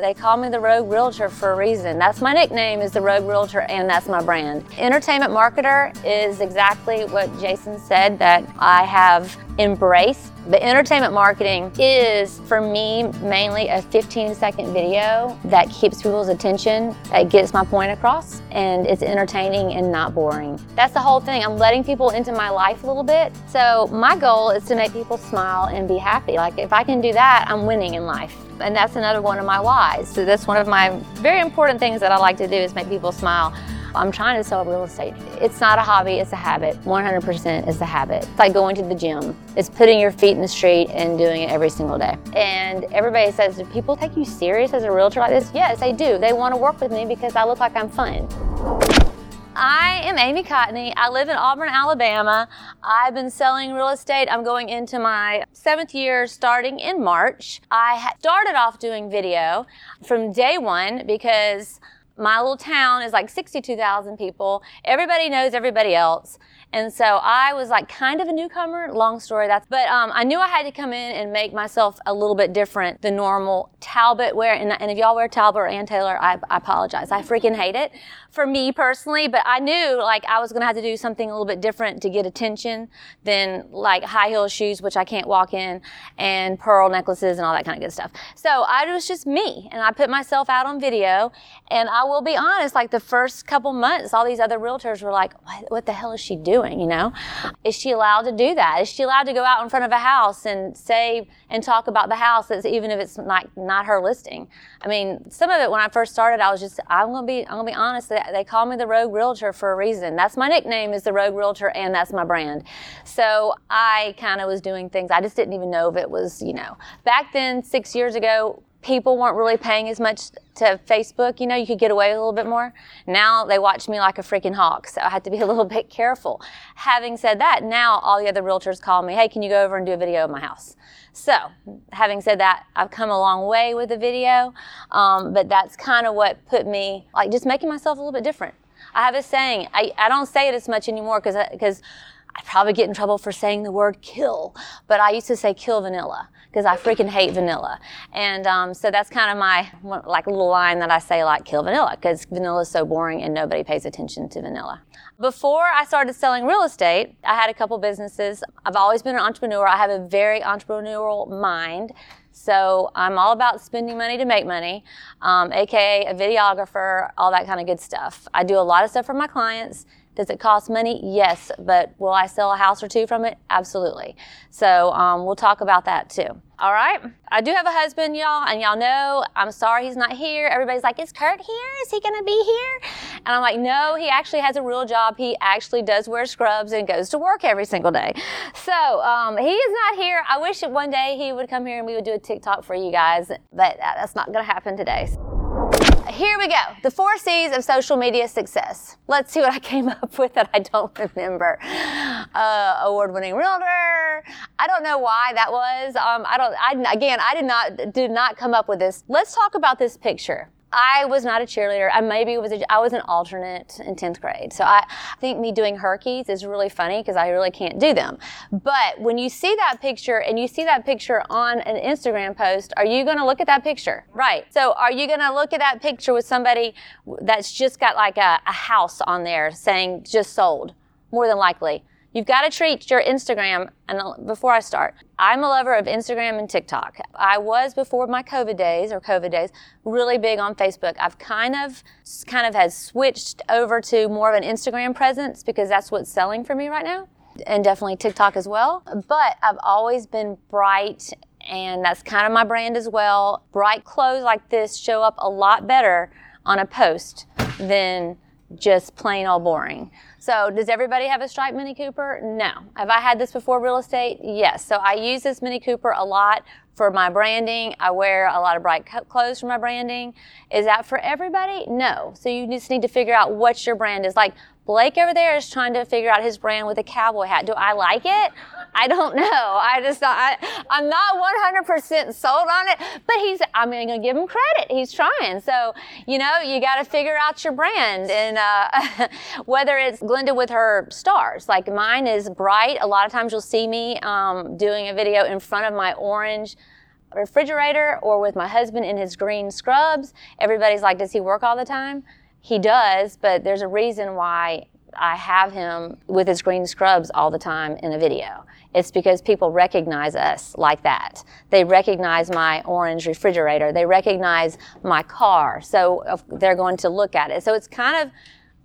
They call me the Rogue Realtor for a reason. That's my nickname is the Rogue Realtor and that's my brand. Entertainment marketer is exactly what Jason said that I have embraced. The entertainment marketing is for me mainly a 15 second video that keeps people's attention, that gets my point across, and it's entertaining and not boring. That's the whole thing. I'm letting people into my life a little bit. So my goal is to make people smile and be happy. Like if I can do that, I'm winning in life. And that's another one of my whys. So that's one of my very important things that I like to do is make people smile. I'm trying to sell real estate. It's not a hobby, it's a habit. 100% is a habit. It's like going to the gym. It's putting your feet in the street and doing it every single day. And everybody says, do people take you serious as a realtor like this? Yes, they do. They want to work with me because I look like I'm fun. I am Amy Cotney. I live in Auburn, Alabama. I've been selling real estate. I'm going into my seventh year starting in March. I started off doing video from day one because my little town is like 62,000 people. Everybody knows everybody else. And so I was like kind of a newcomer, long story that's, but um, I knew I had to come in and make myself a little bit different than normal Talbot wear. And, and if y'all wear Talbot or Ann Taylor, I, I apologize. I freaking hate it for me personally, but I knew like I was to have to do something a little bit different to get attention than like high heel shoes, which I can't walk in, and pearl necklaces and all that kind of good stuff. So I was just me and I put myself out on video and I will be honest, like the first couple months, all these other realtors were like, what, what the hell is she doing? You know, is she allowed to do that? Is she allowed to go out in front of a house and say and talk about the house that's even if it's not, not her listing? I mean, some of it when I first started, I was just, I'm to be, I'm to be honest they call me the Rogue Realtor for a reason. That's my nickname is the Rogue Realtor and that's my brand. So I kind of was doing things. I just didn't even know if it was, you know, back then, six years ago, people weren't really paying as much to Facebook. You know, you could get away a little bit more. Now they watch me like a freaking hawk, so I had to be a little bit careful. Having said that, now all the other realtors call me, hey, can you go over and do a video of my house? So, having said that, I've come a long way with the video, um, but that's kind of what put me, like, just making myself a little bit different. I have a saying, I, I don't say it as much anymore because because because I probably get in trouble for saying the word kill, but I used to say kill vanilla because I freaking hate vanilla. And um, so that's kind of my like little line that I say like kill vanilla because vanilla is so boring and nobody pays attention to vanilla. Before I started selling real estate, I had a couple businesses. I've always been an entrepreneur. I have a very entrepreneurial mind. So I'm all about spending money to make money, um, aka a videographer, all that kind of good stuff. I do a lot of stuff for my clients does it cost money? Yes, but will I sell a house or two from it? Absolutely. So um, we'll talk about that too. All right. I do have a husband, y'all, and y'all know I'm sorry he's not here. Everybody's like, is Kurt here? Is he going to be here? And I'm like, no, he actually has a real job. He actually does wear scrubs and goes to work every single day. So um, he is not here. I wish that one day he would come here and we would do a TikTok for you guys, but that's not going to happen today here we go. The four C's of social media success. Let's see what I came up with that I don't remember. Uh, award-winning realtor. I don't know why that was. Um, I don't. I, again, I did not did not come up with this. Let's talk about this picture. I was not a cheerleader. I maybe was a, I was an alternate in 10th grade. So I think me doing Herkies is really funny because I really can't do them. But when you see that picture and you see that picture on an Instagram post, are you going to look at that picture? Right. So are you going to look at that picture with somebody that's just got like a, a house on there saying just sold? More than likely. You've got to treat your Instagram, and before I start, I'm a lover of Instagram and TikTok. I was before my COVID days or COVID days really big on Facebook. I've kind of kind of has switched over to more of an Instagram presence because that's what's selling for me right now, and definitely TikTok as well. But I've always been bright and that's kind of my brand as well. Bright clothes like this show up a lot better on a post than just plain old boring. So, does everybody have a striped Mini Cooper? No. Have I had this before real estate? Yes. So, I use this Mini Cooper a lot for my branding. I wear a lot of bright clothes for my branding. Is that for everybody? No. So, you just need to figure out what your brand is. Like, Blake over there is trying to figure out his brand with a cowboy hat. Do I like it? I don't know. I just I, I'm not 100% sold on it, but he's I'm going to give him credit. He's trying. So you know you got to figure out your brand and uh, whether it's Glenda with her stars. Like mine is bright. A lot of times you'll see me um, doing a video in front of my orange refrigerator or with my husband in his green scrubs. Everybody's like, does he work all the time? He does, but there's a reason why I have him with his green scrubs all the time in a video. It's because people recognize us like that. They recognize my orange refrigerator. They recognize my car. So they're going to look at it. So it's kind of,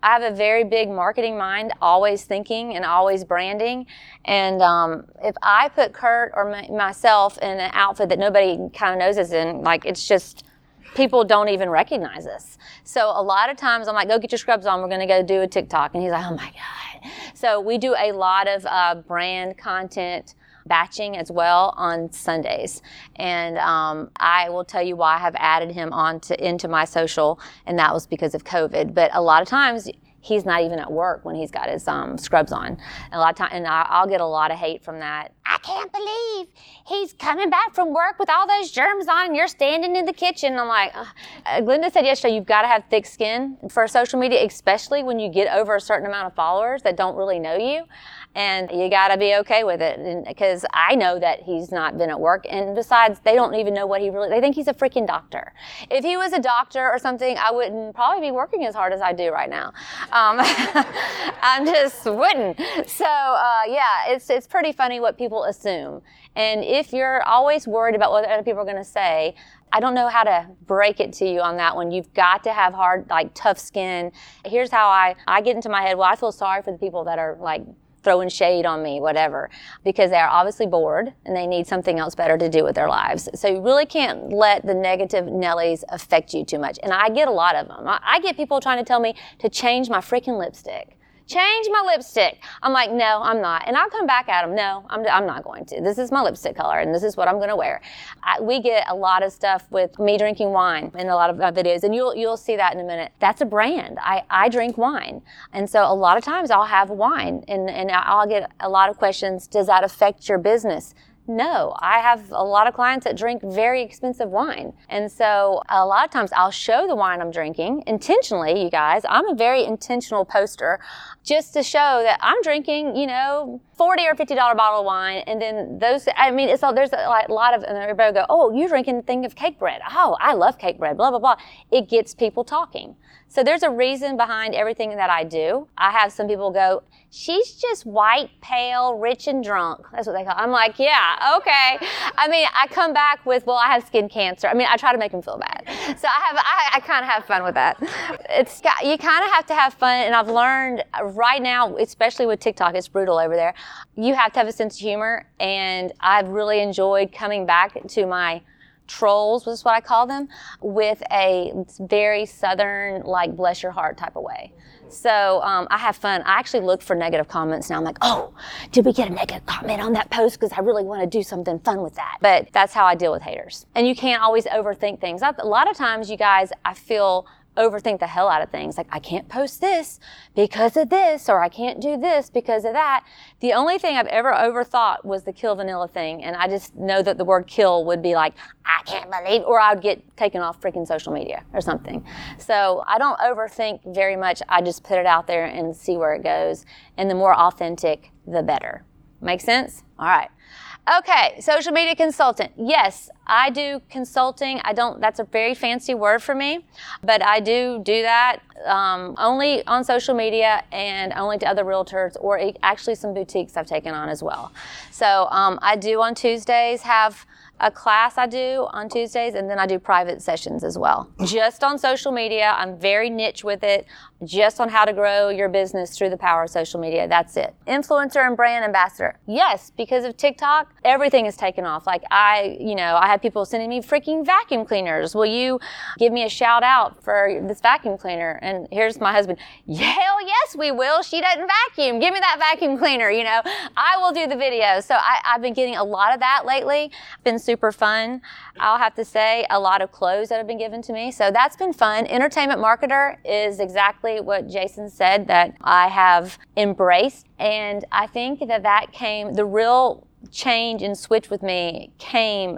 I have a very big marketing mind, always thinking and always branding. And um, if I put Kurt or my, myself in an outfit that nobody kind of knows us in, like it's just, people don't even recognize us. So a lot of times I'm like, go get your scrubs on. We're going to go do a TikTok. And he's like, oh my God. So we do a lot of uh, brand content batching as well on Sundays. And um, I will tell you why I have added him on to, into my social, and that was because of COVID. But a lot of times, he's not even at work when he's got his um, scrubs on. And a lot of time, and I, will get a lot of hate from that. I can't believe he's coming back from work with all those germs on, and you're standing in the kitchen. I'm like, uh, Glenda said yesterday, you've got to have thick skin for social media, especially when you get over a certain amount of followers that don't really know you and you got to be okay with it because I know that he's not been at work and besides they don't even know what he really they think he's a freaking doctor if he was a doctor or something I wouldn't probably be working as hard as I do right now um, I'm just wouldn't so uh, yeah it's it's pretty funny what people assume and if you're always worried about what other people are going to say I don't know how to break it to you on that one. You've got to have hard, like tough skin. Here's how I, I get into my head. Well, I feel sorry for the people that are like throwing shade on me, whatever, because they are obviously bored and they need something else better to do with their lives. So you really can't let the negative Nellies affect you too much. And I get a lot of them. I get people trying to tell me to change my freaking lipstick change my lipstick. I'm like, no, I'm not. And I'll come back at them, no, I'm, I'm not going to. This is my lipstick color and this is what I'm going to wear. I, we get a lot of stuff with me drinking wine in a lot of my videos and you'll, you'll see that in a minute. That's a brand. I, I drink wine. And so a lot of times I'll have wine and, and I'll get a lot of questions. Does that affect your business? No, I have a lot of clients that drink very expensive wine. And so a lot of times I'll show the wine I'm drinking intentionally, you guys. I'm a very intentional poster just to show that I'm drinking, you know, 40 or $50 bottle of wine. And then those, I mean, it's all, there's a, lot of, and everybody go, oh, you're drinking thing of Cakebread. Oh, I love Cakebread, blah, blah, blah. It gets people talking. So there's a reason behind everything that I do. I have some people go, she's just white, pale, rich, and drunk. That's what they call. It. I'm like, yeah, okay. I mean, I come back with, well, I have skin cancer. I mean, I try to make them feel bad. So I have, I, I kind of have fun with that. It's you kind of have to have fun, and I've learned right now, especially with TikTok, it's brutal over there. You have to have a sense of humor, and I've really enjoyed coming back to my trolls was what I call them, with a very southern, like bless your heart type of way. So um, I have fun. I actually look for negative comments now. I'm like, oh, did we get a negative comment on that post? Because I really want to do something fun with that. But that's how I deal with haters. And you can't always overthink things. A lot of times, you guys, I feel overthink the hell out of things. Like, I can't post this because of this, or I can't do this because of that. The only thing I've ever overthought was the kill vanilla thing. And I just know that the word kill would be like, I can't believe, or I would get taken off freaking social media or something. So I don't overthink very much. I just put it out there and see where it goes. And the more authentic, the better. Make sense? All right. Okay, social media consultant. Yes, I do consulting. I don't, that's a very fancy word for me, but I do do that um, only on social media and only to other realtors or actually some boutiques I've taken on as well. So um, I do on Tuesdays have a class I do on Tuesdays, and then I do private sessions as well. Just on social media. I'm very niche with it, just on how to grow your business through the power of social media. That's it. Influencer and brand ambassador. Yes, because of TikTok, everything is taken off. Like I, you know, I have people sending me freaking vacuum cleaners. Will you give me a shout out for this vacuum cleaner? And here's my husband. Hell yes, we will. She doesn't vacuum. Give me that vacuum cleaner. You know, I will do the video. So I, have been getting a lot of that lately. Been super fun. I'll have to say a lot of clothes that have been given to me. So that's been fun. Entertainment marketer is exactly what Jason said that I have embraced. And I think that that came, the real change and switch with me came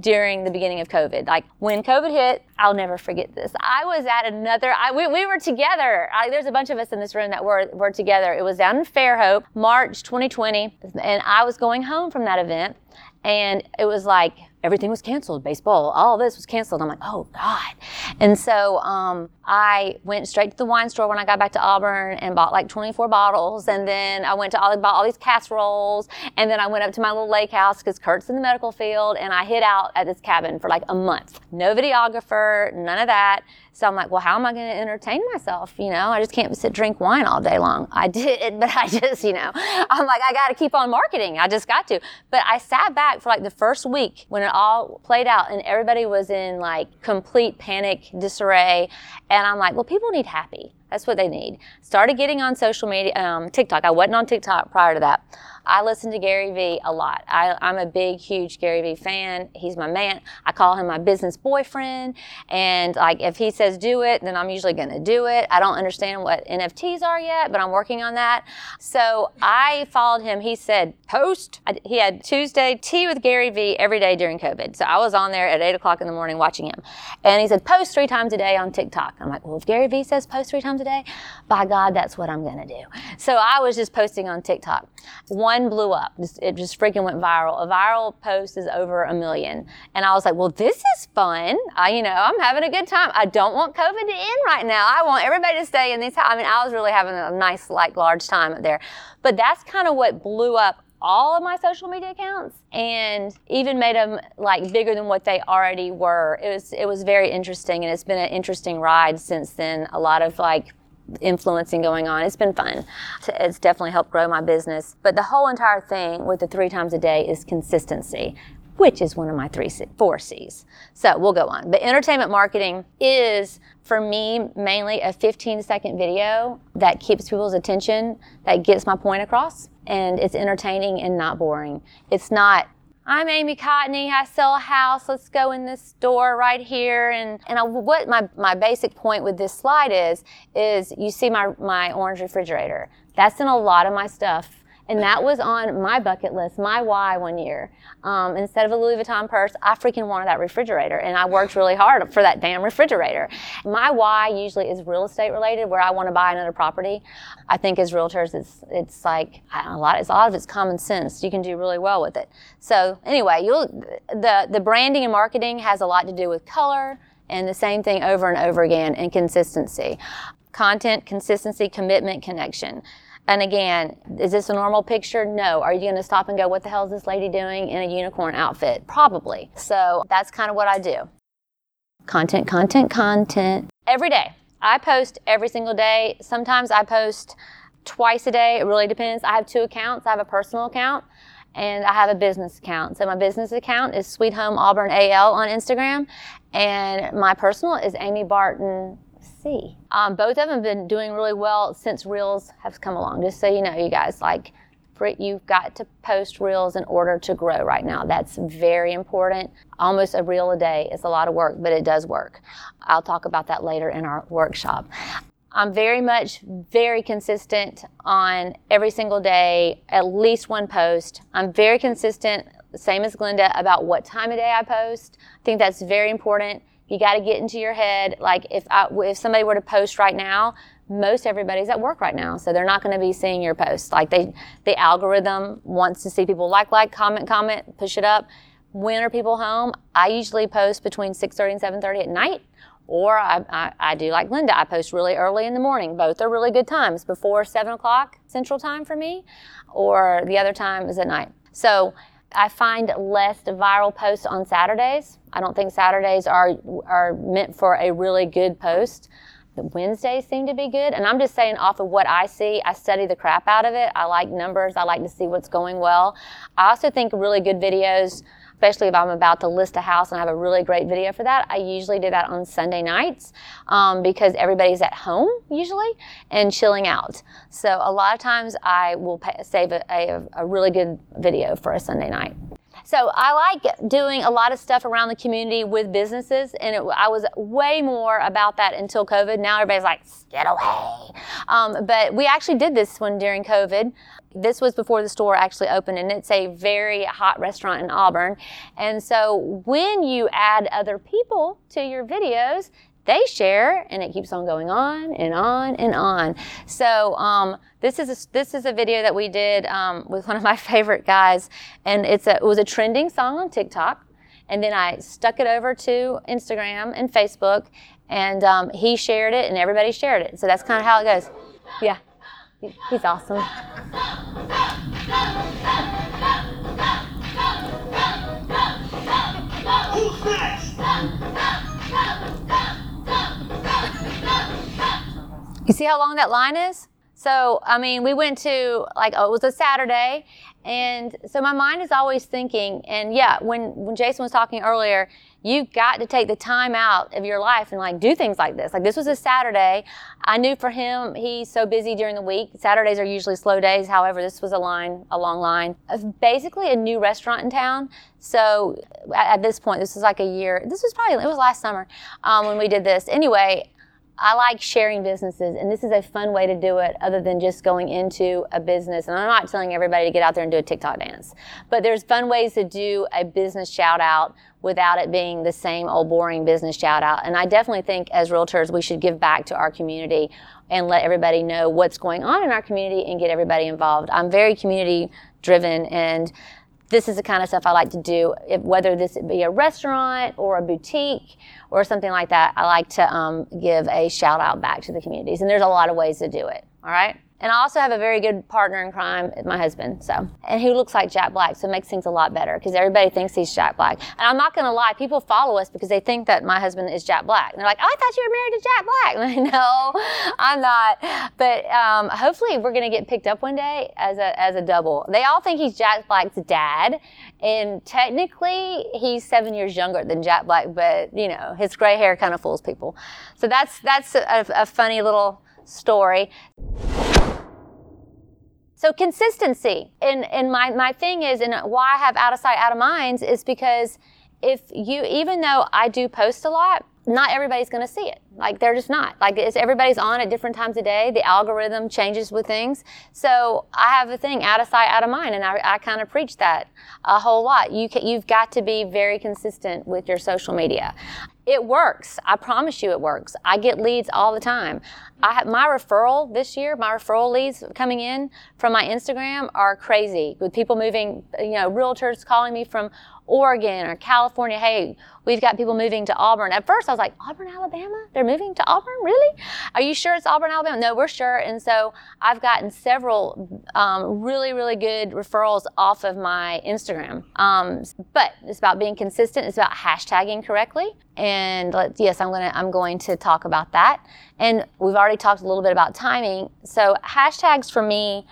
during the beginning of COVID. Like when COVID hit, I'll never forget this. I was at another, I, we, we were together. I, there's a bunch of us in this room that were, were together. It was down in Fairhope, March 2020, and I was going home from that event and it was like everything was canceled. Baseball, all this was canceled. I'm like, oh God. And so um, I went straight to the wine store when I got back to Auburn and bought like 24 bottles. And then I went to all, bought all these casseroles. And then I went up to my little lake house because Kurt's in the medical field. And I hid out at this cabin for like a month. No videographer, none of that. So I'm like, well, how am I going to entertain myself? You know, I just can't sit drink wine all day long. I did, but I just, you know, I'm like, I got to keep on marketing. I just got to. But I sat back for like the first week when it all played out and everybody was in like complete panic, disarray. And I'm like, well, people need happy. That's what they need. Started getting on social media, um, TikTok. I wasn't on TikTok prior to that. I listen to Gary Vee a lot. I, am a big, huge Gary Vee fan. He's my man. I call him my business boyfriend. And like, if he says do it, then I'm usually going to do it. I don't understand what NFTs are yet, but I'm working on that. So I followed him. He said post. He had Tuesday tea with Gary Vee every day during COVID. So I was on there at eight o'clock in the morning watching him. And he said post three times a day on TikTok. I'm like, well, if Gary Vee says post three times a day, by God, that's what I'm going to do. So I was just posting on TikTok. One one blew up. It just freaking went viral. A viral post is over a million. And I was like, well, this is fun. I, you know, I'm having a good time. I don't want COVID to end right now. I want everybody to stay in these. I mean, I was really having a nice, like, large time up there. But that's kind of what blew up all of my social media accounts and even made them like bigger than what they already were. It was it was very interesting and it's been an interesting ride since then. A lot of like influencing going on. It's been fun. It's definitely helped grow my business. But the whole entire thing with the three times a day is consistency which is one of my three, four C's. So we'll go on. But entertainment marketing is, for me, mainly a 15 second video that keeps people's attention, that gets my point across, and it's entertaining and not boring. It's not I'm Amy Cotney. I sell a house. Let's go in this store right here. And, and I, what my, my basic point with this slide is, is you see my, my orange refrigerator. That's in a lot of my stuff and that was on my bucket list, my why one year. Um, instead of a Louis Vuitton purse, I freaking wanted that refrigerator. And I worked really hard for that damn refrigerator. My why usually is real estate related, where I want to buy another property. I think as realtors, it's, it's like a lot, it's a lot of it's common sense. You can do really well with it. So anyway, you'll, the, the branding and marketing has a lot to do with color and the same thing over and over again and consistency. Content, consistency, commitment, connection. And again, is this a normal picture? No. Are you going to stop and go, what the hell is this lady doing in a unicorn outfit? Probably. So that's kind of what I do. Content, content, content. Every day. I post every single day. Sometimes I post twice a day. It really depends. I have two accounts. I have a personal account and I have a business account. So my business account is Sweet Home Auburn AL on Instagram, and my personal is Amy Barton see. Um, both of them have been doing really well since Reels have come along. Just so you know, you guys, like, you've got to post Reels in order to grow right now. That's very important. Almost a reel a day is a lot of work, but it does work. I'll talk about that later in our workshop. I'm very much very consistent on every single day, at least one post. I'm very consistent, same as Glenda, about what time of day I post. I think that's very important you got to get into your head. Like if I, if somebody were to post right now, most everybody's at work right now, so they're not going to be seeing your post. Like they, the algorithm wants to see people like, like, comment, comment, push it up. When are people home? I usually post between 6:30 and 7:30 at night, or I, I, I, do like Linda. I post really early in the morning. Both are really good times before 7 o'clock Central Time for me, or the other time is at night. So I find less viral posts on Saturdays. I don't think Saturdays are are meant for a really good post. The Wednesdays seem to be good, and I'm just saying off of what I see. I study the crap out of it. I like numbers. I like to see what's going well. I also think really good videos especially if I'm about to list a house and I have a really great video for that. I usually do that on Sunday nights um, because everybody's at home usually and chilling out. So a lot of times I will pay, save a, a, a really good video for a Sunday night. So I like doing a lot of stuff around the community with businesses, and it, I was way more about that until COVID. Now everybody's like, get away. Um, but we actually did this one during COVID. This was before the store actually opened, and it's a very hot restaurant in Auburn. And so when you add other people to your videos, they share and it keeps on going on and on and on. So um, this is a, this is a video that we did um, with one of my favorite guys, and it's a, it was a trending song on TikTok, and then I stuck it over to Instagram and Facebook, and um, he shared it, and everybody shared it. So that's kind of how it goes. Yeah, he's awesome. Who's next? You see how long that line is? So, I mean, we went to like oh, it was a Saturday, and so my mind is always thinking. And yeah, when when Jason was talking earlier, you've got to take the time out of your life and like do things like this. Like this was a Saturday. I knew for him, he's so busy during the week. Saturdays are usually slow days. However, this was a line, a long line basically a new restaurant in town. So at, this point, this was like a year. This was probably it was last summer um, when we did this. Anyway, I like sharing businesses, and this is a fun way to do it other than just going into a business. And I'm not telling everybody to get out there and do a TikTok dance, but there's fun ways to do a business shout out without it being the same old boring business shout out. And I definitely think as realtors, we should give back to our community and let everybody know what's going on in our community and get everybody involved. I'm very community driven and this is the kind of stuff I like to do. If, whether this be a restaurant or a boutique or something like that, I like to um, give a shout out back to the communities. And there's a lot of ways to do it. All right. And I also have a very good partner in crime, my husband. So, and he looks like Jack Black, so it makes things a lot better because everybody thinks he's Jack Black. And I'm not going to lie, people follow us because they think that my husband is Jack Black. And they're like, "Oh, I thought you were married to Jack Black." And no, I'm not. But um, hopefully, we're going to get picked up one day as a as a double. They all think he's Jack Black's dad, and technically, he's seven years younger than Jack Black. But you know, his gray hair kind of fools people. So that's that's a, a funny little story. So consistency. And and my, my thing is, and why I have out of sight, out of minds is because if you, even though I do post a lot, not everybody's going to see it. Like they're just not. Like it's everybody's on at different times of day. The algorithm changes with things. So I have a thing out of sight, out of mind, and I, I kind of preach that a whole lot. You can, you've got to be very consistent with your social media. It works. I promise you it works. I get leads all the time. I have my referral this year, my referral leads coming in from my Instagram are crazy with people moving, you know, realtors calling me from Oregon or California. Hey, we've got people moving to Auburn. At first I was like, Auburn, Alabama? They're moving to Auburn? Really? Are you sure it's Auburn, Alabama? No, we're sure. And so I've gotten several um, really, really good referrals off of my Instagram. Um, but it's about being consistent. It's about hashtagging correctly. And let, yes, I'm gonna I'm going to talk about that. And we've already talked a little bit about timing. So hashtags for me,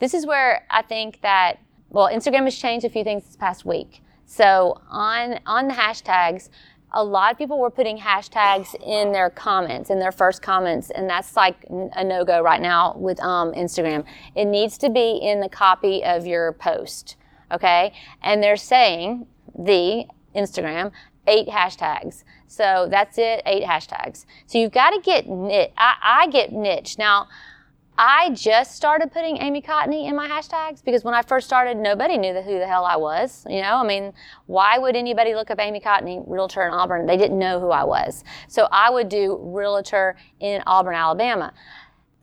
this is where I think that well, Instagram has changed a few things this past week. So on on the hashtags, a lot of people were putting hashtags in their comments, in their first comments, and that's like a no go right now with um, Instagram. It needs to be in the copy of your post, okay? And they're saying the Instagram eight hashtags. So that's it, eight hashtags. So you've got to get niche. I, I get niche. Now, I just started putting Amy Cotney in my hashtags because when I first started, nobody knew who the hell I was. You know, I mean, why would anybody look up Amy Cotney, realtor in Auburn? They didn't know who I was. So I would do realtor in Auburn, Alabama.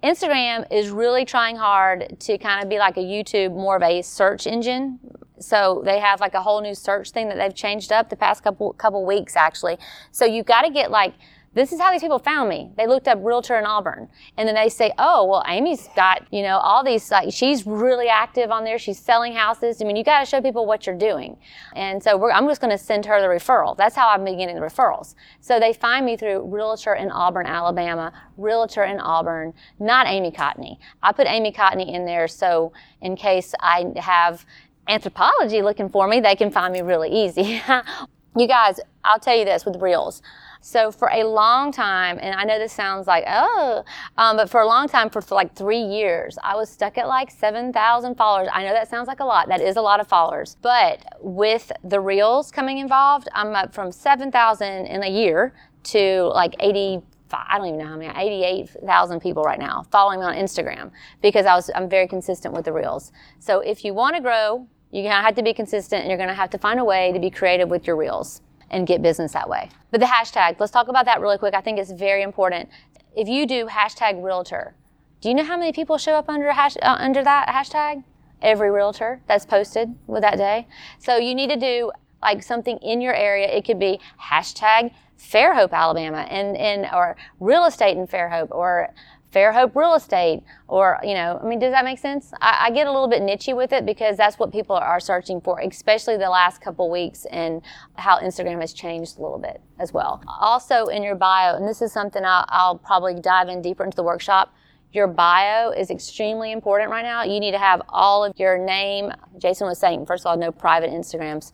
Instagram is really trying hard to kind of be like a YouTube, more of a search engine. So they have like a whole new search thing that they've changed up the past couple couple weeks actually. So you've got to get like this is how these people found me. They looked up realtor in Auburn, and then they say, "Oh, well, Amy's got you know all these like she's really active on there. She's selling houses. I mean, you got to show people what you're doing." And so I'm just going to send her the referral. That's how I'm beginning the referrals. So they find me through realtor in Auburn, Alabama, realtor in Auburn, not Amy Cotney. I put Amy Cotney in there so in case I have anthropology looking for me, they can find me really easy. you guys, I'll tell you this with reels. So for a long time, and I know this sounds like, oh, um, but for a long time, for, for like three years, I was stuck at like 7,000 followers. I know that sounds like a lot. That is a lot of followers. But with the reels coming involved, I'm up from 7,000 in a year to like 80, I don't even know how many, 88,000 people right now following me on Instagram because I was, I'm very consistent with the reels. So if you want to grow, you're going to have to be consistent and you're going to have to find a way to be creative with your reels. And get business that way. But the hashtag, let's talk about that really quick. I think it's very important. If you do hashtag realtor, do you know how many people show up under hash, uh, under that hashtag? Every realtor that's posted with that day. So you need to do like something in your area. It could be hashtag Fairhope, Alabama, and, and or real estate in Fairhope, or Fairhope Real Estate, or you know, I mean, does that make sense? I, I, get a little bit nichey with it because that's what people are searching for, especially the last couple weeks and how Instagram has changed a little bit as well. Also, in your bio, and this is something I'll, I'll probably dive in deeper into the workshop. Your bio is extremely important right now. You need to have all of your name. Jason was saying, first of all, no private Instagrams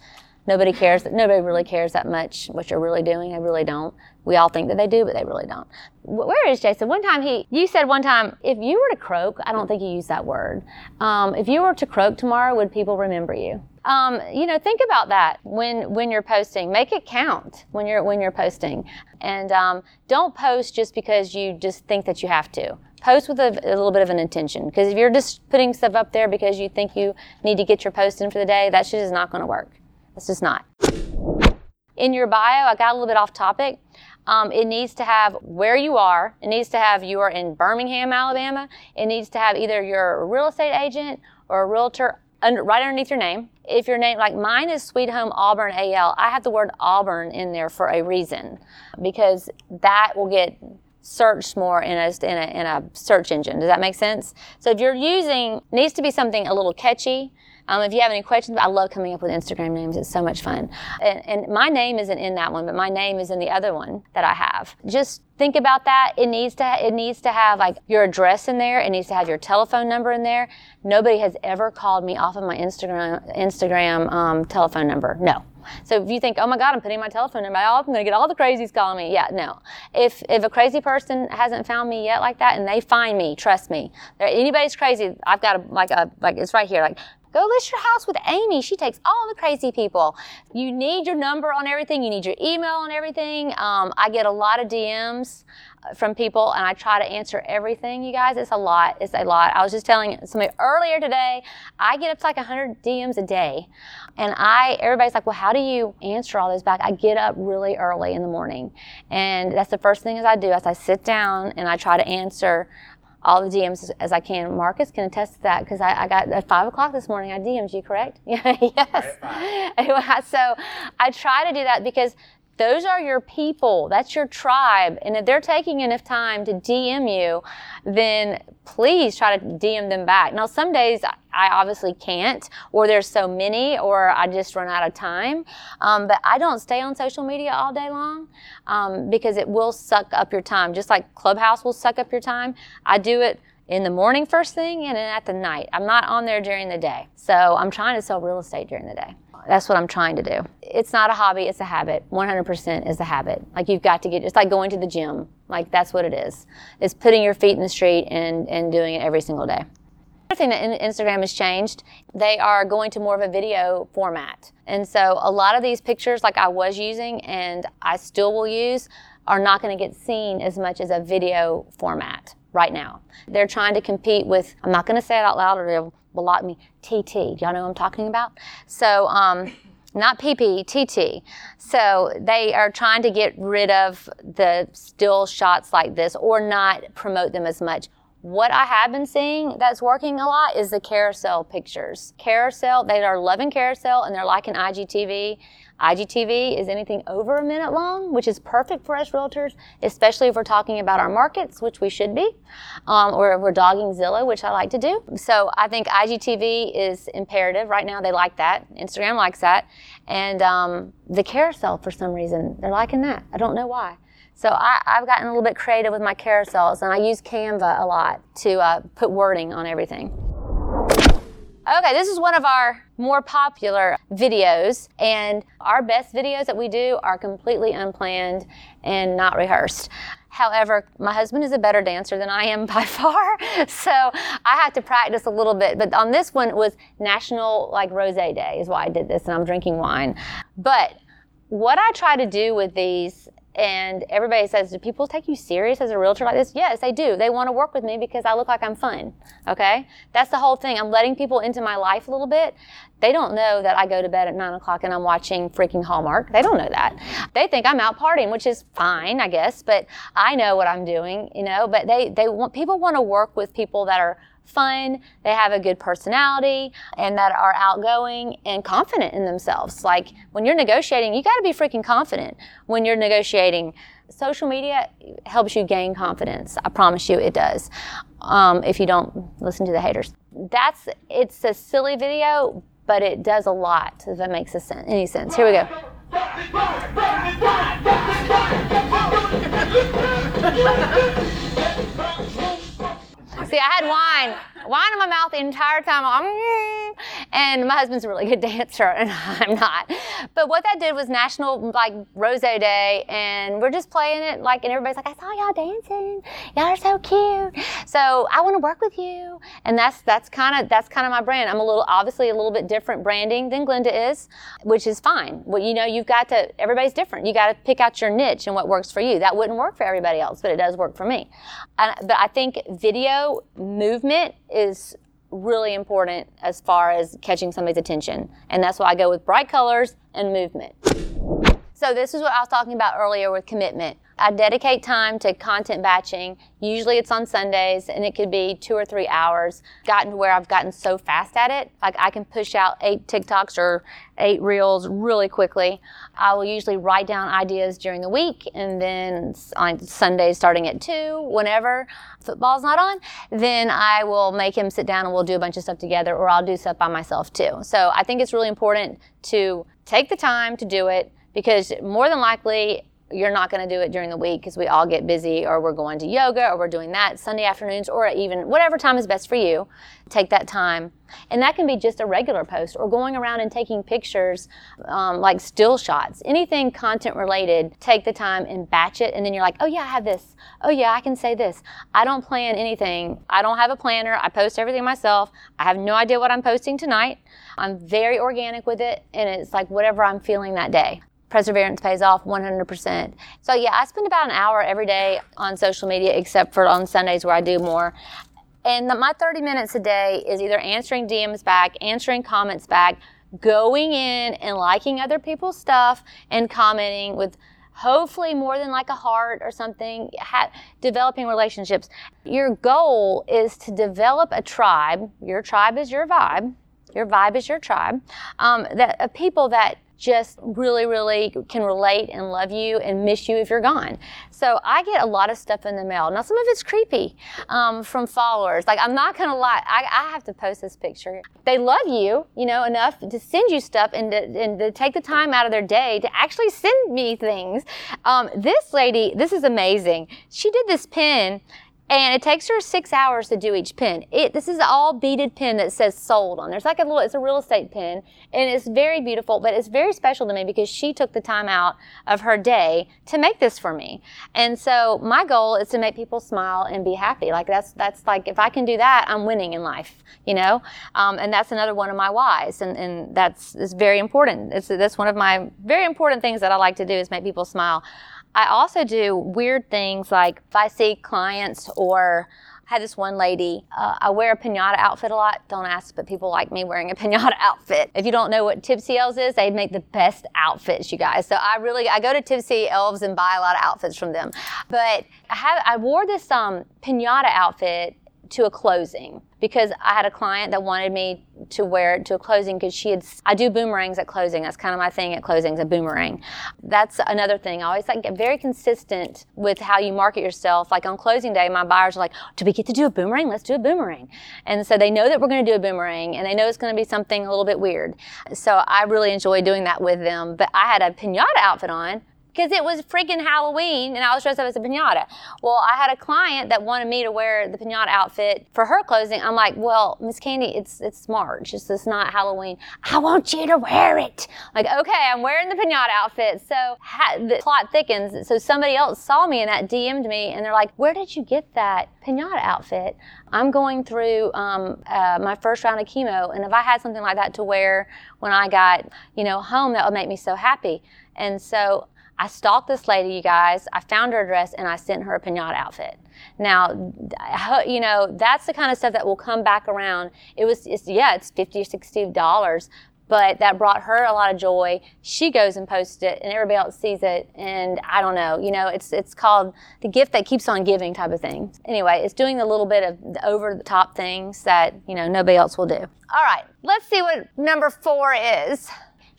nobody cares nobody really cares that much what you're really doing. They really don't. We all think that they do but they really don't. Where is jason? One time he you said one time if you were to croak i don't think you used that word. Um, if you were to croak tomorrow would people remember you? Um, you know think about that when when you're posting. Make it count when you're when you're posting. And um, don't post just because you just think that you have to. Post with a, a, little bit of an intention. Because if you're just putting stuff up there because you think you need to get your post in for the day that shit is not going to work it's just not. In your bio, I got a little bit off topic. Um, it needs to have where you are. It needs to have you are in Birmingham, Alabama. It needs to have either you're real estate agent or a realtor under, right underneath your name. If your name, like mine is Sweet Home Auburn AL, I have the word Auburn in there for a reason because that will get searched more in a, in a, in a search engine. Does that make sense? So if you're using, needs to be something a little catchy, um, if you have any questions, I love coming up with Instagram names. It's so much fun. And, and my name isn't in that one, but my name is in the other one that I have. Just think about that. It needs to it needs to have like your address in there. It needs to have your telephone number in there. Nobody has ever called me off of my Instagram Instagram um, telephone number. No. So if you think, oh my God, I'm putting my telephone number, off, I'm going to get all the crazies calling me. Yeah, no. If if a crazy person hasn't found me yet like that, and they find me, trust me, anybody's crazy. I've got a like a like it's right here. Like Go list your house with Amy. She takes all the crazy people. You need your number on everything. You need your email on everything. Um, I get a lot of DMs uh, from people and I try to answer everything, you guys. It's a lot. It's a lot. I was just telling somebody earlier today, I get up to like 100 DMs a day. And I, everybody's like, well, how do you answer all those back? I get up really early in the morning. And that's the first thing as I do, as I sit down and I try to answer all the DMs as I can. Marcus can attest to that because I, I, got at five o'clock this morning. I DM'd you, correct? Yeah, yes. Anyway, so I try to do that because those are your people. That's your tribe. And if they're taking enough time to DM you, then please try to DM them back. Now, some days I obviously can't, or there's so many, or I just run out of time. Um, but I don't stay on social media all day long um, because it will suck up your time. Just like Clubhouse will suck up your time, I do it in the morning first thing and then at the night. I'm not on there during the day. So I'm trying to sell real estate during the day. That's what I'm trying to do. It's not a hobby, it's a habit. 100% is a habit. Like you've got to get, it's like going to the gym. Like that's what it is. It's putting your feet in the street and, and doing it every single day. Another thing that Instagram has changed, they are going to more of a video format. And so a lot of these pictures, like I was using and I still will use, are not going to get seen as much as a video format right now. They're trying to compete with, I'm not going to say it out loud or they'll block me, TT. Do y'all know what I'm talking about? So, um, not PP, TT. So they are trying to get rid of the still shots like this or not promote them as much. What I have been seeing that's working a lot is the carousel pictures. Carousel, they are loving carousel and they're liking IGTV. IGTV is anything over a minute long, which is perfect for us realtors, especially if we're talking about our markets, which we should be, um, or if we're dogging Zillow, which I like to do. So I think IGTV is imperative. Right now, they like that. Instagram likes that. And um, the carousel, for some reason, they're liking that. I don't know why. So I, have gotten a little bit creative with my carousels, and I use Canva a lot to uh, put wording on everything. Okay, this is one of our more popular videos, and our best videos that we do are completely unplanned and not rehearsed. However, my husband is a better dancer than I am by far, so I had to practice a little bit. But on this one, was National like Rose Day is why I did this, and I'm drinking wine. But what I try to do with these and everybody says, Do people take you serious as a realtor like this? Yes, they do. They want to work with me because I look like I'm fun. Okay? That's the whole thing. I'm letting people into my life a little bit. They don't know that I go to bed at nine o'clock and I'm watching freaking Hallmark. They don't know that. They think I'm out partying, which is fine, I guess, but I know what I'm doing, you know. But they, they want people want to work with people that are fun, they have a good personality, and that are outgoing and confident in themselves. Like when you're negotiating, you got to be freaking confident when you're negotiating. Social media helps you gain confidence. I promise you it does. Um, if you don't listen to the haters, that's it's a silly video, but it does a lot. If that makes sense, any sense. Here we go. See, I had wine, wine in my mouth the entire time. Mm, and my husband's a really good dancer, and I'm not. But what that did was National like Rose Day, and we're just playing it like, and everybody's like, "I saw y'all dancing. Y'all are so cute." So I want to work with you, and that's that's kind of that's kind of my brand. I'm a little obviously a little bit different branding than Glenda is, which is fine. Well, you know, you've got to. Everybody's different. You got to pick out your niche and what works for you. That wouldn't work for everybody else, but it does work for me. And, but I think video movement is really important as far as catching somebody's attention. And that's why I go with bright colors and movement. So this is what I was talking about earlier with commitment. I dedicate time to content batching. Usually it's on Sundays and it could be two or three hours. Gotten to where I've gotten so fast at it, like I can push out eight TikToks or eight reels really quickly. I will usually write down ideas during the week and then on Sundays starting at two, whenever football's not on, then I will make him sit down and we'll do a bunch of stuff together or I'll do stuff by myself too. So I think it's really important to take the time to do it because more than likely you're not going to do it during the week because we all get busy or we're going to yoga or we're doing that Sunday afternoons or even whatever time is best for you. Take that time. And that can be just a regular post or going around and taking pictures um, like still shots, anything content related. Take the time and batch it. And then you're like, oh, yeah, I have this. Oh, yeah, I can say this. I don't plan anything. I don't have a planner. I post everything myself. I have no idea what I'm posting tonight. I'm very organic with it. And it's like whatever I'm feeling that day perseverance pays off 100%. So yeah, I spend about an hour every day on social media except for on Sundays where I do more. And the, my 30 minutes a day is either answering DMs back, answering comments back, going in and liking other people's stuff and commenting with hopefully more than like a heart or something, ha- developing relationships. Your goal is to develop a tribe. Your tribe is your vibe. Your vibe is your tribe. Um, that of people that just really, really can relate and love you and miss you if you're gone. So I get a lot of stuff in the mail. Now, some of it's creepy um, from followers. Like, I'm not going to lie, I, I, have to post this picture. They love you, you know, enough to send you stuff and to, and to take the time out of their day to actually send me things. Um, this lady, this is amazing. She did this pin and it takes her six hours to do each pin. It, this is all beaded pin that says sold on. There's like a little, it's a real estate pin, and it's very beautiful, but it's very special to me because she took the time out of her day to make this for me. And so my goal is to make people smile and be happy. Like that's that's like if I can do that, I'm winning in life, you know. Um, and that's another one of my whys, and and that's is very important. It's that's one of my very important things that I like to do is make people smile. I also do weird things like if I see clients or I had this one lady, uh, I wear a pinata outfit a lot. Don't ask, but people like me wearing a pinata outfit. If you don't know what Tipsy Elves is, they make the best outfits, you guys. So I really, I go to Tipsy Elves and buy a lot of outfits from them. But I, have, I wore this um, pinata outfit to a closing because I had a client that wanted me to wear it to a closing because she had I do boomerangs at closing. That's kind of my thing at closings, a boomerang. That's another thing. I always like get very consistent with how you market yourself. Like on closing day, my buyers are like, "Do we get to do a boomerang? Let's do a boomerang." And so they know that we're going to do a boomerang and they know it's going to be something a little bit weird. So I really enjoy doing that with them. But I had a pinata outfit on because it was freaking Halloween and I was dressed up as a pinata. Well, I had a client that wanted me to wear the pinata outfit for her closing. I'm like, well, Miss Candy, it's it's March. It's, it's not Halloween. I want you to wear it. Like, okay, I'm wearing the pinata outfit. So ha- the plot thickens. So somebody else saw me and that DM'd me and they're like, where did you get that pinata outfit? I'm going through um, uh, my first round of chemo, and if I had something like that to wear when I got, you know, home, that would make me so happy. And so I stalked this lady, you guys. I found her address and I sent her a pinata outfit. Now, you know, that's the kind of stuff that will come back around. It was, it's, yeah, it's 50 or 60 dollars, but that brought her a lot of joy. She goes and posts it, and everybody else sees it. And I don't know, you know, it's it's called the gift that keeps on giving type of thing. Anyway, it's doing the little bit of the over the top things that you know nobody else will do. All right, let's see what number four is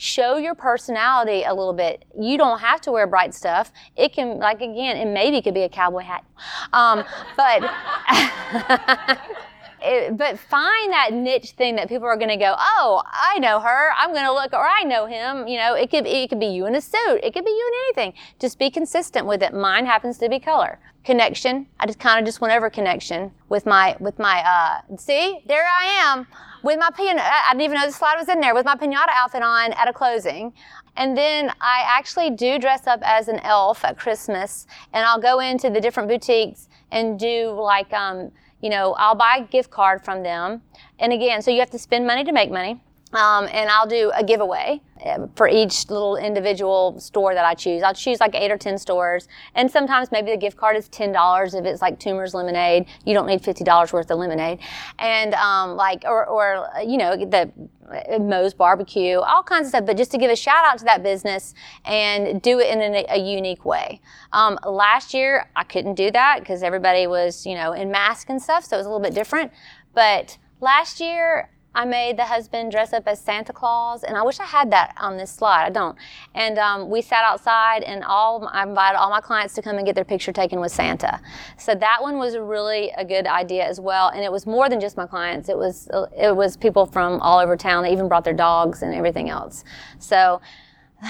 show your personality a little bit. You don't have to wear bright stuff. It can, like again, it maybe could be a cowboy hat, um, but. It, but find that niche thing that people are going to go, oh, I know her. I'm going to look, or I know him. You know, it could it could be you in a suit. It could be you in anything. Just be consistent with it. Mine happens to be color. Connection. I just kind of just went over connection with my with my. Uh, see, there I am with my pinata. I didn't even know the slide was in there with my pinata outfit on at a closing. And then I actually do dress up as an elf at Christmas, and I'll go into the different boutiques and do like. Um, you know, I'll buy a gift card from them. And again, so you have to spend money to make money. Um, and I'll do a giveaway uh, for each little individual store that I choose. I'll choose like eight or ten stores, and sometimes maybe the gift card is ten dollars if it's like Toomer's Lemonade. You don't need fifty dollars worth of lemonade, and um, like or, or you know the uh, Moe's Barbecue, all kinds of stuff. But just to give a shout out to that business and do it in a, a unique way. Um, last year I couldn't do that because everybody was you know in mask and stuff, so it was a little bit different. But last year I made the husband dress up as Santa Claus, and I wish I had that on this slide. I don't. And um, we sat outside, and all I invited all my clients to come and get their picture taken with Santa. So that one was really a good idea as well. And it was more than just my clients. It was it was people from all over town. They even brought their dogs and everything else. So.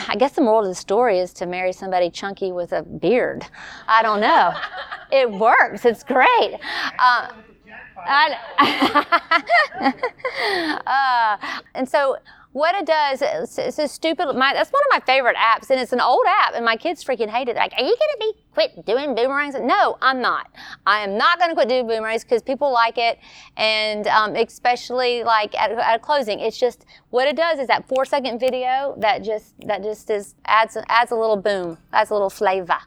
I guess the moral of the story is to marry somebody chunky with a beard. I don't know. it works. It's great. Uh, uh, and so what it does, it's, it's a stupid. My, that's one of my favorite apps, and it's an old app, and my kids freaking hate it. Like, are you gonna be quit doing boomerangs? No, I'm not. I am not gonna quit doing boomerangs because people like it, and um, especially like at, at a closing, it's just what it does is that four second video that just that just is adds adds a little boom, adds a little flavor.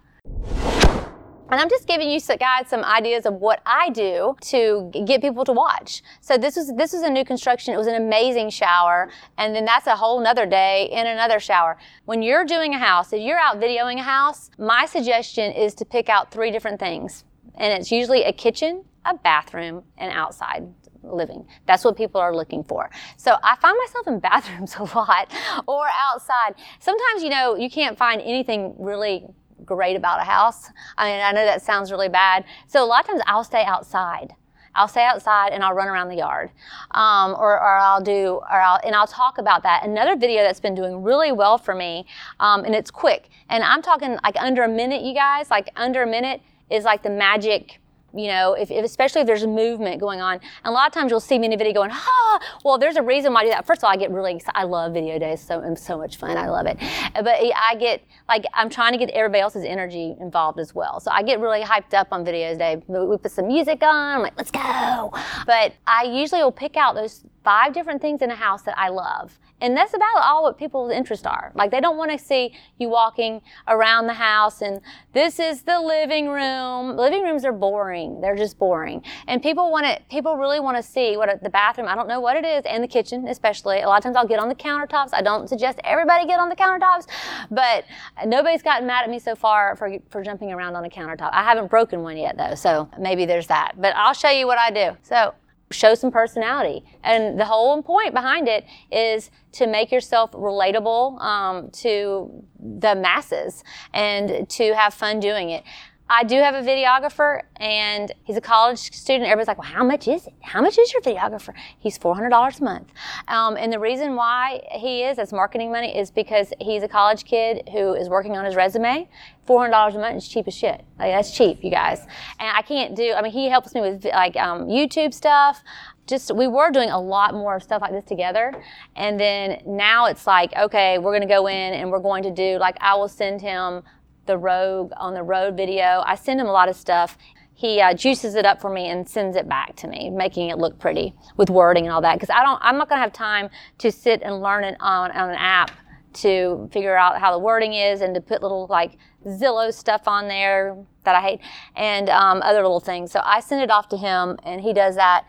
And I'm just giving you guys some ideas of what I do to get people to watch. So this was this was a new construction. It was an amazing shower, and then that's a whole nother day in another shower. When you're doing a house, if you're out videoing a house, my suggestion is to pick out three different things, and it's usually a kitchen, a bathroom, and outside living. That's what people are looking for. So I find myself in bathrooms a lot or outside. Sometimes, you know, you can't find anything really great about a house. I mean, I know that sounds really bad. So a lot of times I'll stay outside. I'll stay outside and I'll run around the yard, um, or, or, I'll do, or I'll, and I'll talk about that. Another video that's been doing really well for me, um, and it's quick, and I'm talking like under a minute, you guys, like under a minute is like the magic you know, if, if, especially if there's a movement going on. And a lot of times you'll see me in a video going, ah, well, there's a reason why I do that. First of all, I get really excited. I love video days. So it's so much fun. I love it. But I get like I'm trying to get everybody else's energy involved as well. So I get really hyped up on video day. We put some music on. I'm like, let's go. But I usually will pick out those five different things in a house that I love. And that's about all what people's interests are. Like they don't want to see you walking around the house and this is the living room. Living rooms are boring. They're just boring. And people want to, people really want to see what the bathroom, I don't know what it is, and the kitchen especially. A lot of times I'll get on the countertops. I don't suggest everybody get on the countertops, but nobody's gotten mad at me so far for, for jumping around on a countertop. I haven't broken one yet though, so maybe there's that. But I'll show you what I do. So show some personality. And the whole point behind it is to make yourself relatable um, to the masses and to have fun doing it. I do have a videographer, and he's a college student. Everybody's like, "Well, how much is it? How much is your videographer?" He's four hundred dollars a month, um, and the reason why he is that's marketing money is because he's a college kid who is working on his resume. Four hundred dollars a month is cheap as shit. Like, that's cheap, you guys. And I can't do. I mean, he helps me with like um, YouTube stuff just we were doing a lot more stuff like this together and then now it's like okay we're going to go in and we're going to do like i will send him the Rogue on the road video. I send him a lot of stuff. He uh, juices it up for me and sends it back to me, making it look pretty with wording and all that. Because I don't, I'm not going to have time to sit and learn it on, on an app to figure out how the wording is and to put little like Zillow stuff on there that I hate and um, other little things. So I send it off to him and he does that.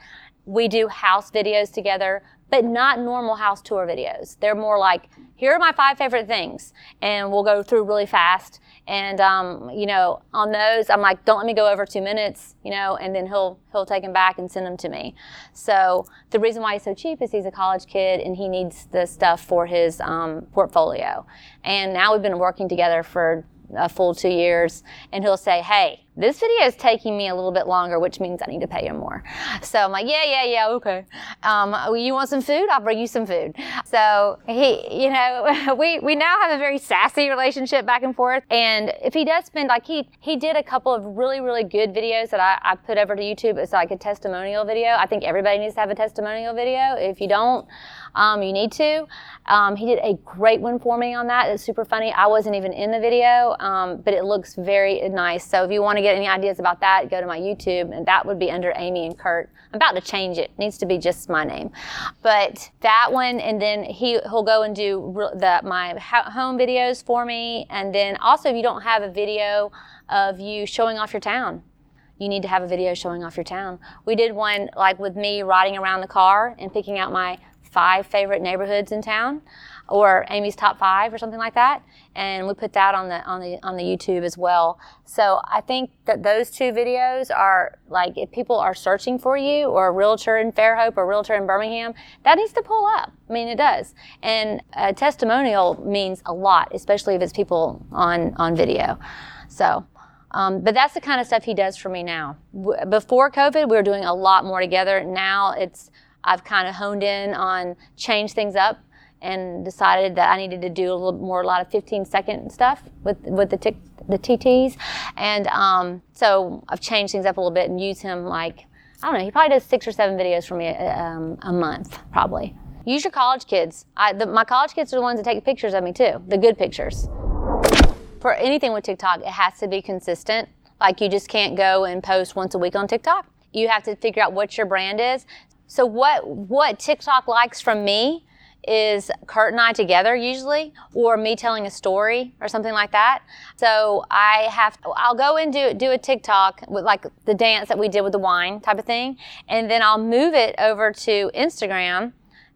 We do house videos together, but not normal house tour videos. They're more like, here are my five favorite things. And we'll go through really fast. And, um, you know, on those, I'm like, don't let me go over two minutes, you know, and then he'll, he'll take them back and send them to me. So the reason why he's so cheap is he's a college kid and he needs the stuff for his um, portfolio. And now we've been working together for a full two years, and he'll say, "Hey, this video is taking me a little bit longer, which means I need to pay him more." So I'm like, "Yeah, yeah, yeah, okay. Um, you want some food? I'll bring you some food." So he, you know, we we now have a very sassy relationship back and forth. And if he does spend like he he did a couple of really really good videos that I, I put over to YouTube. It's like a testimonial video. I think everybody needs to have a testimonial video. If you don't, um, you need to. Um, he did a great one for me on that. It's super funny. I wasn't even in the video, um, but it looks very nice. So if you want to get any ideas about that, go to my YouTube, and that would be under Amy and Kurt. I'm about to change it. it needs to be just my name, but that one, and then he he'll go and do the my home videos for me, and then also if you don't have a video of you showing off your town you need to have a video showing off your town. We did one like with me riding around the car and picking out my five favorite neighborhoods in town or Amy's top five or something like that. And we put that on the on the on the YouTube as well. So I think that those two videos are like if people are searching for you or a realtor in Fairhope or realtor in Birmingham, that needs to pull up. I mean it does. And a testimonial means a lot, especially if it's people on on video. So um, but that's the kind of stuff he does for me now. W- before COVID, we were doing a lot more together. Now it's I've kind of honed in on change things up and decided that I needed to do a little more, a lot of 15 second stuff with with the tic, the TTs, and um, so I've changed things up a little bit and use him like I don't know. He probably does six or seven videos for me a, um, a month, probably. Use your college kids. I, the, my college kids are the ones that take pictures of me too, the good pictures. For anything with TikTok, it has to be consistent. Like you just can't go and post once a week on TikTok. You have to figure out what your brand is. So what what TikTok likes from me is Kurt and I together usually, or me telling a story or something like that. So I have I'll go and do do a TikTok with like the dance that we did with the wine type of thing, and then I'll move it over to Instagram.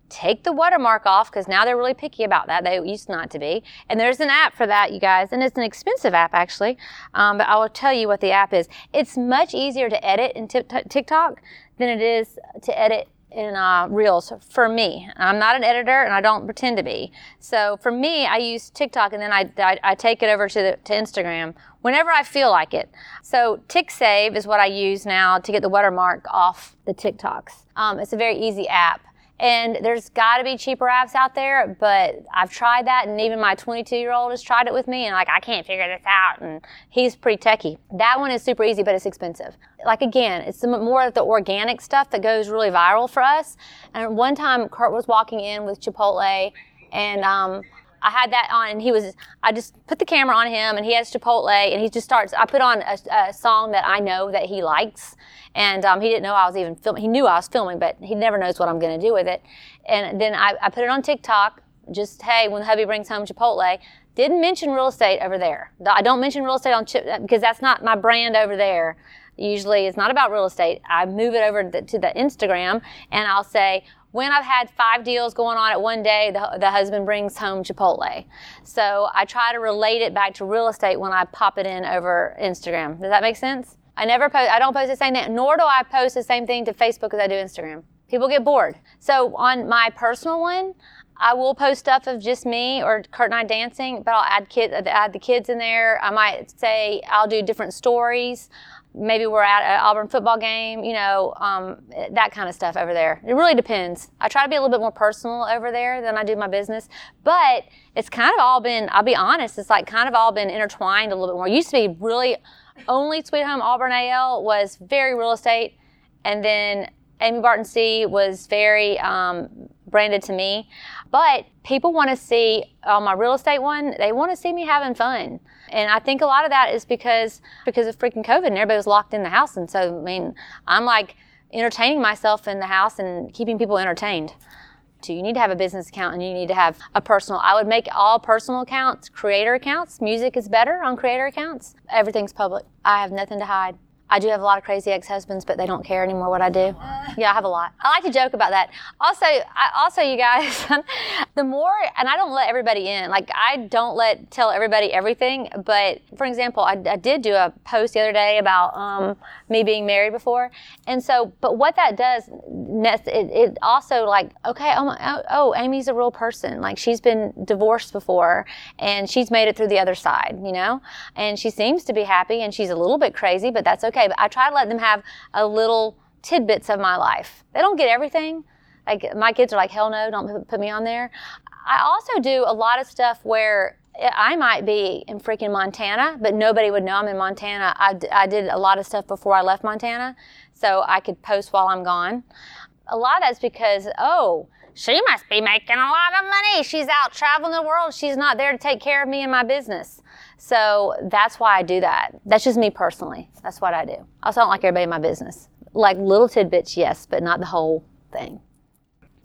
Take the watermark off because now they're really picky about that. They used not to be. And there's an app for that, you guys, and it's an expensive app actually. Um, but I will tell you what the app is. It's much easier to edit in TikTok than it is to edit in uh, Reels for me. I'm not an editor and I don't pretend to be. So for me, I use TikTok and then I, I, I take it over to, the, to Instagram whenever I feel like it. So TikSave is what I use now to get the watermark off the TikToks. Um, it's a very easy app. And there's got to be cheaper apps out there, but I've tried that, and even my 22 year old has tried it with me, and like I can't figure this out, and he's pretty techie. That one is super easy, but it's expensive. Like again, it's more of the organic stuff that goes really viral for us. And one time, Kurt was walking in with Chipotle, and um, I had that on, and he was. I just put the camera on him, and he has Chipotle, and he just starts. I put on a, a song that I know that he likes, and um, he didn't know I was even filming. He knew I was filming, but he never knows what I'm going to do with it. And then I, I put it on TikTok. Just hey, when the hubby brings home Chipotle, didn't mention real estate over there. I don't mention real estate on chip because that's not my brand over there. Usually, it's not about real estate. I move it over to the Instagram, and I'll say when I've had five deals going on at one day, the, the husband brings home Chipotle. So I try to relate it back to real estate when I pop it in over Instagram. Does that make sense? I never post, I don't post the same thing, nor do I post the same thing to Facebook as I do Instagram. People get bored. So on my personal one, I will post stuff of just me or Kurt and I dancing, but I'll add kids, add the kids in there. I might say I'll do different stories maybe we're at an Auburn football game, you know, um, that kind of stuff over there. It really depends. I try to be a little bit more personal over there than I do my business, but it's kind of all been, I'll be honest, it's like kind of all been intertwined a little bit more. It used to be really only Sweet Home Auburn AL was very real estate, and then Amy Barton C was very um, branded to me. But people want to see on my real estate one, they want to see me having fun. And I think a lot of that is because because of freaking COVID and everybody was locked in the house. And so, I mean, I'm like entertaining myself in the house and keeping people entertained. To. You need to have a business account and you need to have a personal. I would make all personal accounts creator accounts. Music is better on creator accounts. Everything's public. I have nothing to hide. I do have a lot of crazy ex-husbands, but they don't care anymore what I do. Yeah, I have a lot. I like to joke about that. Also, I, also, you guys, the more, and I don't let everybody in. Like I don't let tell everybody everything. But for example, I, I did do a post the other day about um, me being married before, and so, but what that does, it, it also like, okay, oh, my, oh, oh, Amy's a real person. Like she's been divorced before, and she's made it through the other side, you know, and she seems to be happy, and she's a little bit crazy, but that's okay okay. But I try to let them have a little tidbits of my life. They don't get everything. Like my kids are like, hell no, don't put me on there. I also do a lot of stuff where I might be in freaking Montana, but nobody would know I'm in Montana. I, I did a lot of stuff before I left Montana, so I could post while I'm gone. A lot of that's because, oh, she must be making a lot of money. She's out traveling the world. She's not there to take care of me and my business. So that's why I do that. That's just me personally. That's what I do. I also don't like everybody in my business. Like little tidbits, yes, but not the whole thing.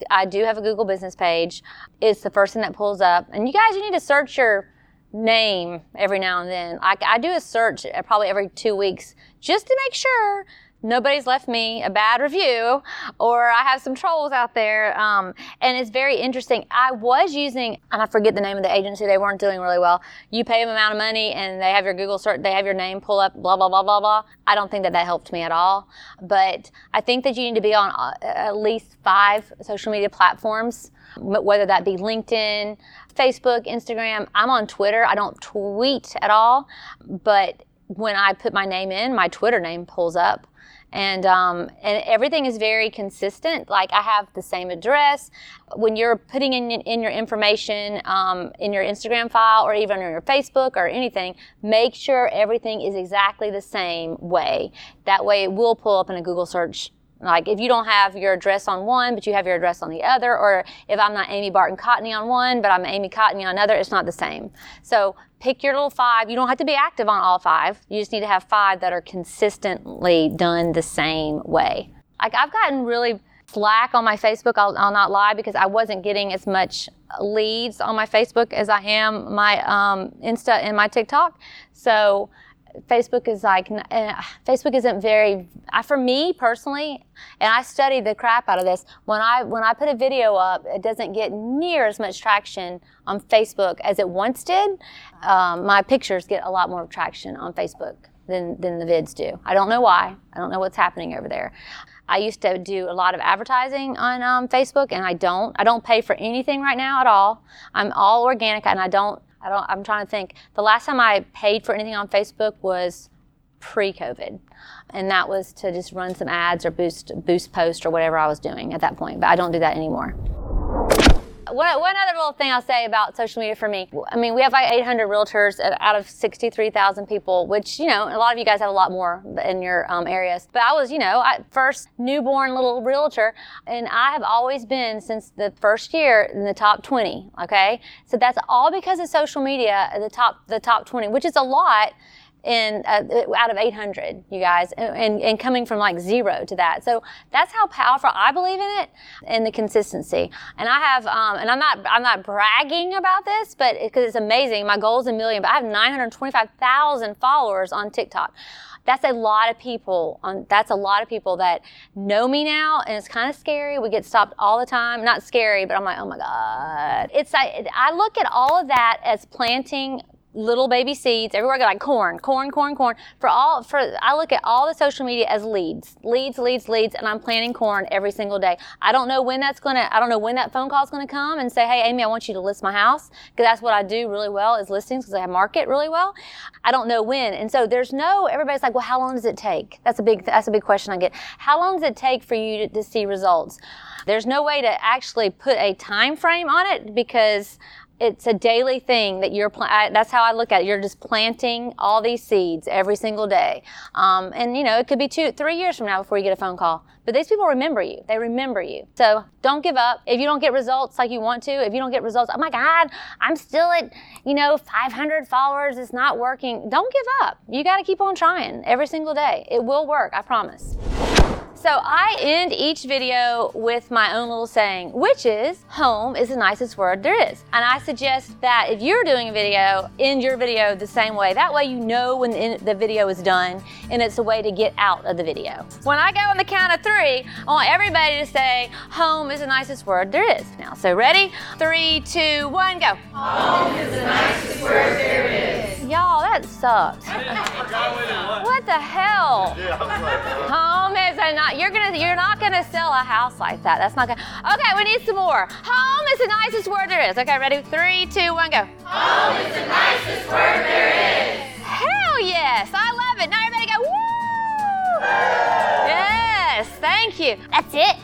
I do have a Google business page. It's the first thing that pulls up. And you guys, you need to search your name every now and then. I, I do a search probably every two weeks just to make sure nobody's left me a bad review or I have some trolls out there. Um, and it's very interesting. I was using, and I forget the name of the agency, they weren't doing really well. You pay them amount of money and they have your Google search, they have your name pull up, blah, blah, blah, blah, blah. I don't think that that helped me at all. But I think that you need to be on uh, at least five social media platforms, whether that be LinkedIn, Facebook, Instagram. I'm on Twitter. I don't tweet at all, but when I put my name in, my Twitter name pulls up and um, and everything is very consistent. Like I have the same address. When you're putting in in your information um, in your Instagram file or even on your Facebook or anything, make sure everything is exactly the same way. That way, it will pull up in a Google search like if you don't have your address on one, but you have your address on the other, or if I'm not Amy Barton Cotney on one, but I'm Amy Cotney on another, it's not the same. So pick your little five. You don't have to be active on all five. You just need to have five that are consistently done the same way. Like I've gotten really slack on my Facebook, I'll, I'll not lie, because I wasn't getting as much leads on my Facebook as I am my um, Insta and my TikTok. So Facebook is like uh, Facebook isn't very for me personally, and I study the crap out of this. When I when I put a video up, it doesn't get near as much traction on Facebook as it once did. Um, my pictures get a lot more traction on Facebook than than the vids do. I don't know why. I don't know what's happening over there. I used to do a lot of advertising on um, Facebook, and I don't. I don't pay for anything right now at all. I'm all organic, and I don't. I don't. I'm trying to think. The last time I paid for anything on Facebook was pre-COVID, and that was to just run some ads or boost boost post or whatever I was doing at that point. But I don't do that anymore. One, one other little thing I'll say about social media for me. I mean, we have like 800 realtors out of 63,000 people, which, you know, a lot of you guys have a lot more in your um, areas. But I was, you know, I, first newborn little realtor, and I have always been since the first year in the top 20. Okay, so that's all because of social media. The top, the top 20, which is a lot in uh, out of 800 you guys and, and coming from like zero to that. So that's how powerful i believe in it and the consistency. And i have um, and i'm not i'm not bragging about this but because it, it's amazing. My goal is a million but i have 925000 followers on tiktok. That's a lot of people on that's a lot of people that know me now and it's kind of scary. We get stopped all the time. Not scary but i'm like oh my god. It's like i look at all of that as planting little baby seeds everywhere I go, like corn, corn, corn, corn. For all, for I look at all the social media as leads, leads, leads, leads, and I'm planting corn every single day. I don't know when that's gonna, I don't know when that phone call is gonna come and say, hey, Amy, I want you to list my house because that's what I do really well is listings because I market really well. I don't know when, and so there's no. Everybody's like, well, how long does it take? That's a big, that's a big question I get. How long does it take for you to, to see results? There's no way to actually put a time frame on it because it's a daily thing that you're that's how i look at it. You're just planting all these seeds every single day. Um, and you know it could be two three years from now before you get a phone call. But these people remember you. They remember you. So don't give up. If you don't get results like you want to if you don't get results oh my god i'm still at you know 500 followers. It's not working. Don't give up. You got to keep on trying every single day. It will work i promise So I end each video with my own little saying, which is home is the nicest word there is. And I suggest that if you're doing a video, end your video the same way. That way you know when the, video is done and it's a way to get out of the video. When I go on the count of three, I want everybody to say, home is the nicest word there is. Now, so ready? Three, two, one, go. Home is the nicest word there is. Y'all, that sucked. what the hell? Home is a not you're gonna you're not gonna sell a house like that. That's not gonna. Okay, we need some more. Home is the nicest word there is. Okay, ready? Three, two, one, go. Home is the nicest word there is. Hell yes, I love it. Now everybody go woo! Yes, thank you. That's it.